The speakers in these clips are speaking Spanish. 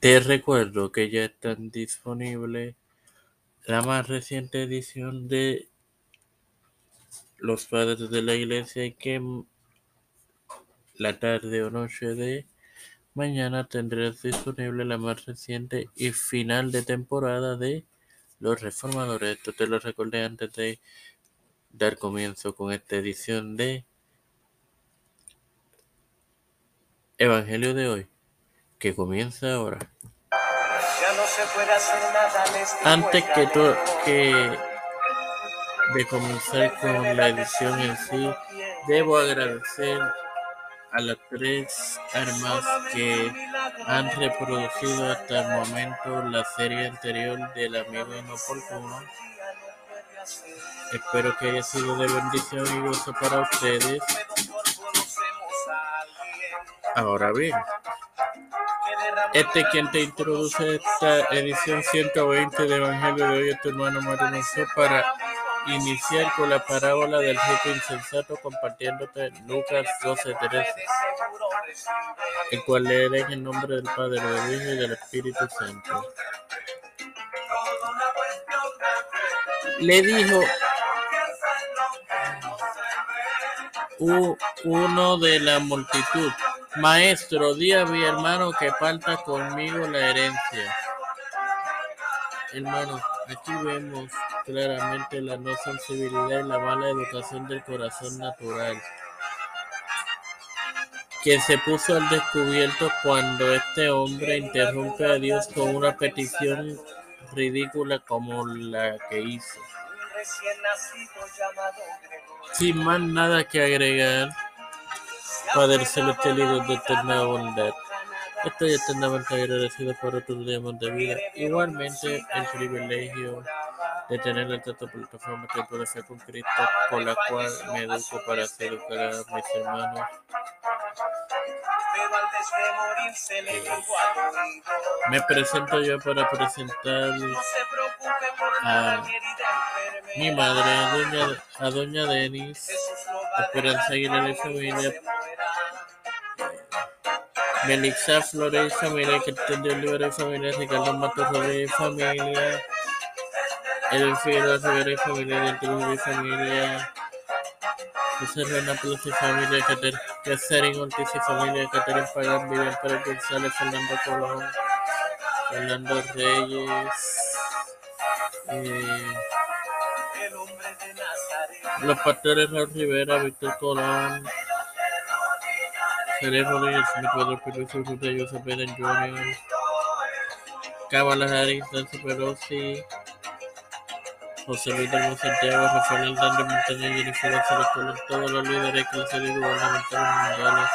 Te recuerdo que ya están disponibles la más reciente edición de Los Padres de la Iglesia y que la tarde o noche de mañana tendrás disponible la más reciente y final de temporada de Los Reformadores. Esto te lo recordé antes de dar comienzo con esta edición de Evangelio de hoy, que comienza ahora. Antes que, que de comenzar con la edición en sí, debo agradecer a las tres armas que han reproducido hasta el momento la serie anterior del amigo no por Espero que haya sido de bendición y gozo para ustedes. Ahora bien, este quien te introduce esta edición 120 de Evangelio de hoy es tu hermano Mario para iniciar con la parábola del rico insensato compartiéndote Lucas 12:13, el cual leeré en el nombre del Padre, del Hijo y del Espíritu Santo. Le dijo uno de la multitud, Maestro, di a mi hermano que parta conmigo la herencia. Hermano, aquí vemos claramente la no sensibilidad y la mala educación del corazón natural, que se puso al descubierto cuando este hombre interrumpe a Dios con una petición ridícula como la que hizo. Sin más nada que agregar, Padre Celestial y de eterna bondad. Estoy eternamente agradecido por otros días de vida. Igualmente, el privilegio de tener esta plataforma que de Fe con Cristo, por la cual me educo para hacer educar a mis hermanos. Me presento yo para presentar a mi madre, a doña, a doña Denis, Esperanza Aguilera y familia, Melixa Flores familia, Cristian de Olivera familia, Ricardo Matos Rodríguez familia, el Figueroa Rivera familia, y familia, José Reina Plus y familia, Catherine Ortiz y familia, Catherine Pagán, Vivian Pérez González, Fernando Colón, Fernando Reyes, eh, los pastores Raúl Rivera, Víctor Colón, Jerez Rodríguez, Pedro Pérez, José Joseph Biden Jr., Cábala Harris, Nancy Pelosi, José Luis del Santiago, Rafael Hernández Montaña, Jennifer González todos los líderes eclesiásticos y gubernamentales mundiales.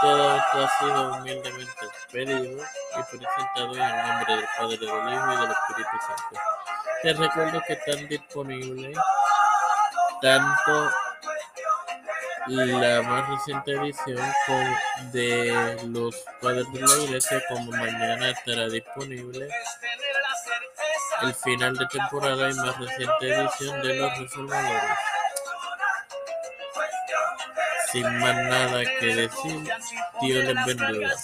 Todo esto ha sido humildemente pedido y presentado en el nombre del Padre, del Hijo y del Espíritu Santo. Te recuerdo que están disponibles tanto la más reciente edición de los Padres de la Iglesia como mañana estará disponible el final de temporada y más reciente edición de Los Reformadores. Sin más nada que decir, Dios les bendiga.